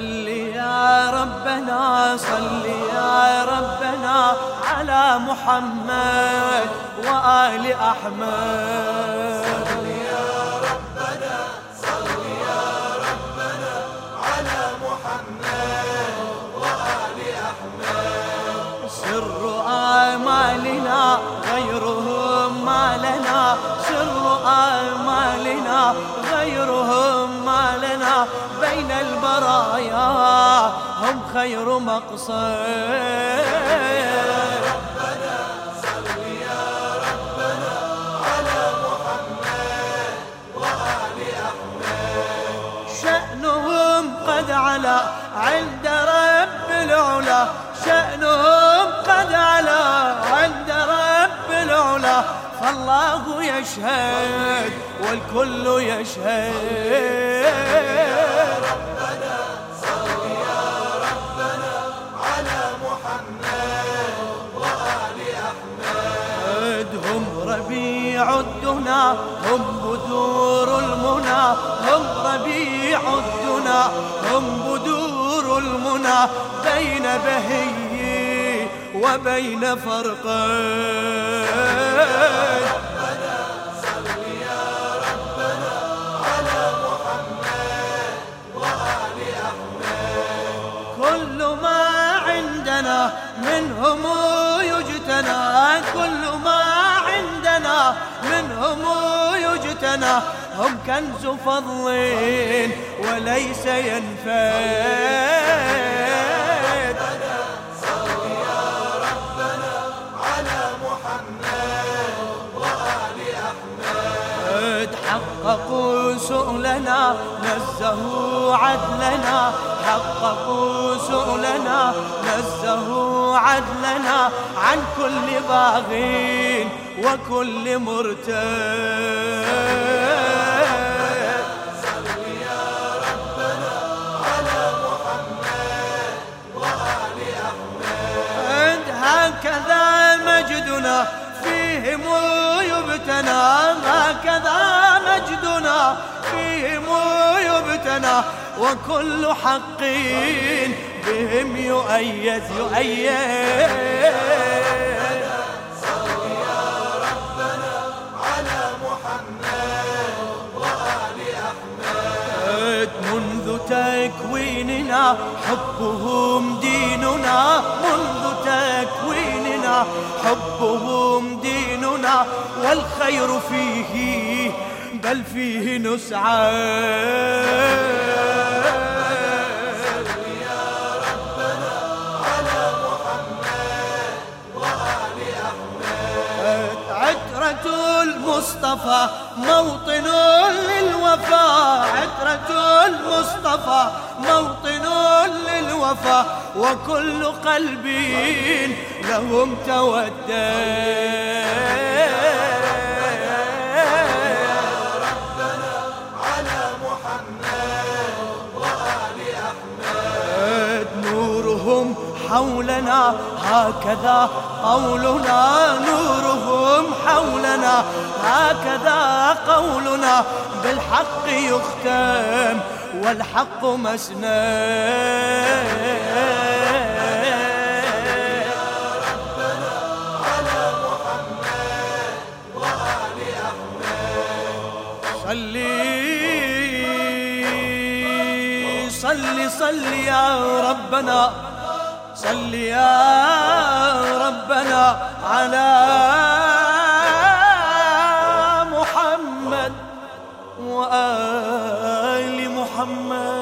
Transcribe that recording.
صل يا ربنا صل يا ربنا على محمد وآل أحمد. صل يا ربنا صل يا ربنا على محمد وآل أحمد سر آمالنا غيرهم ما لنا سر آمالنا بين البرايا هم خير مقصد. على عند رب العلا. شأنهم قد علا عند رب العلا. فالله يشهد والكل يشهد. ربيع الدنا هم بدور المنى هم ربيع الدنا هم بدور المنى بين بهي وبين فرقين. منهم يجتنى هم كنز فضل وليس ينفد حققوا سؤلنا نزهوا عدلنا. حققوا سؤلنا نزهوا عدلنا. عن كل باغين وكل مرتد. صل يا ربنا على محمد وآل أحمد. هكذا مجدنا فيهم يبتنى هكذا مجدنا فيهم يبتنى وكل حق بهم يؤيد يؤيد. تكويننا حبهم ديننا منذ تكويننا حبهم ديننا. والخير فيه بل فيه نسعى. عترة المصطفى موطن للوفاء عترة المصطفى موطن للوفاء وكل قلب لهم تودد حولنا هكذا قولنا نورهم حولنا هكذا قولنا بالحق يختم والحق صلي صلي صلي يا ربنا. صلي يا ربنا على محمد وآل محمد.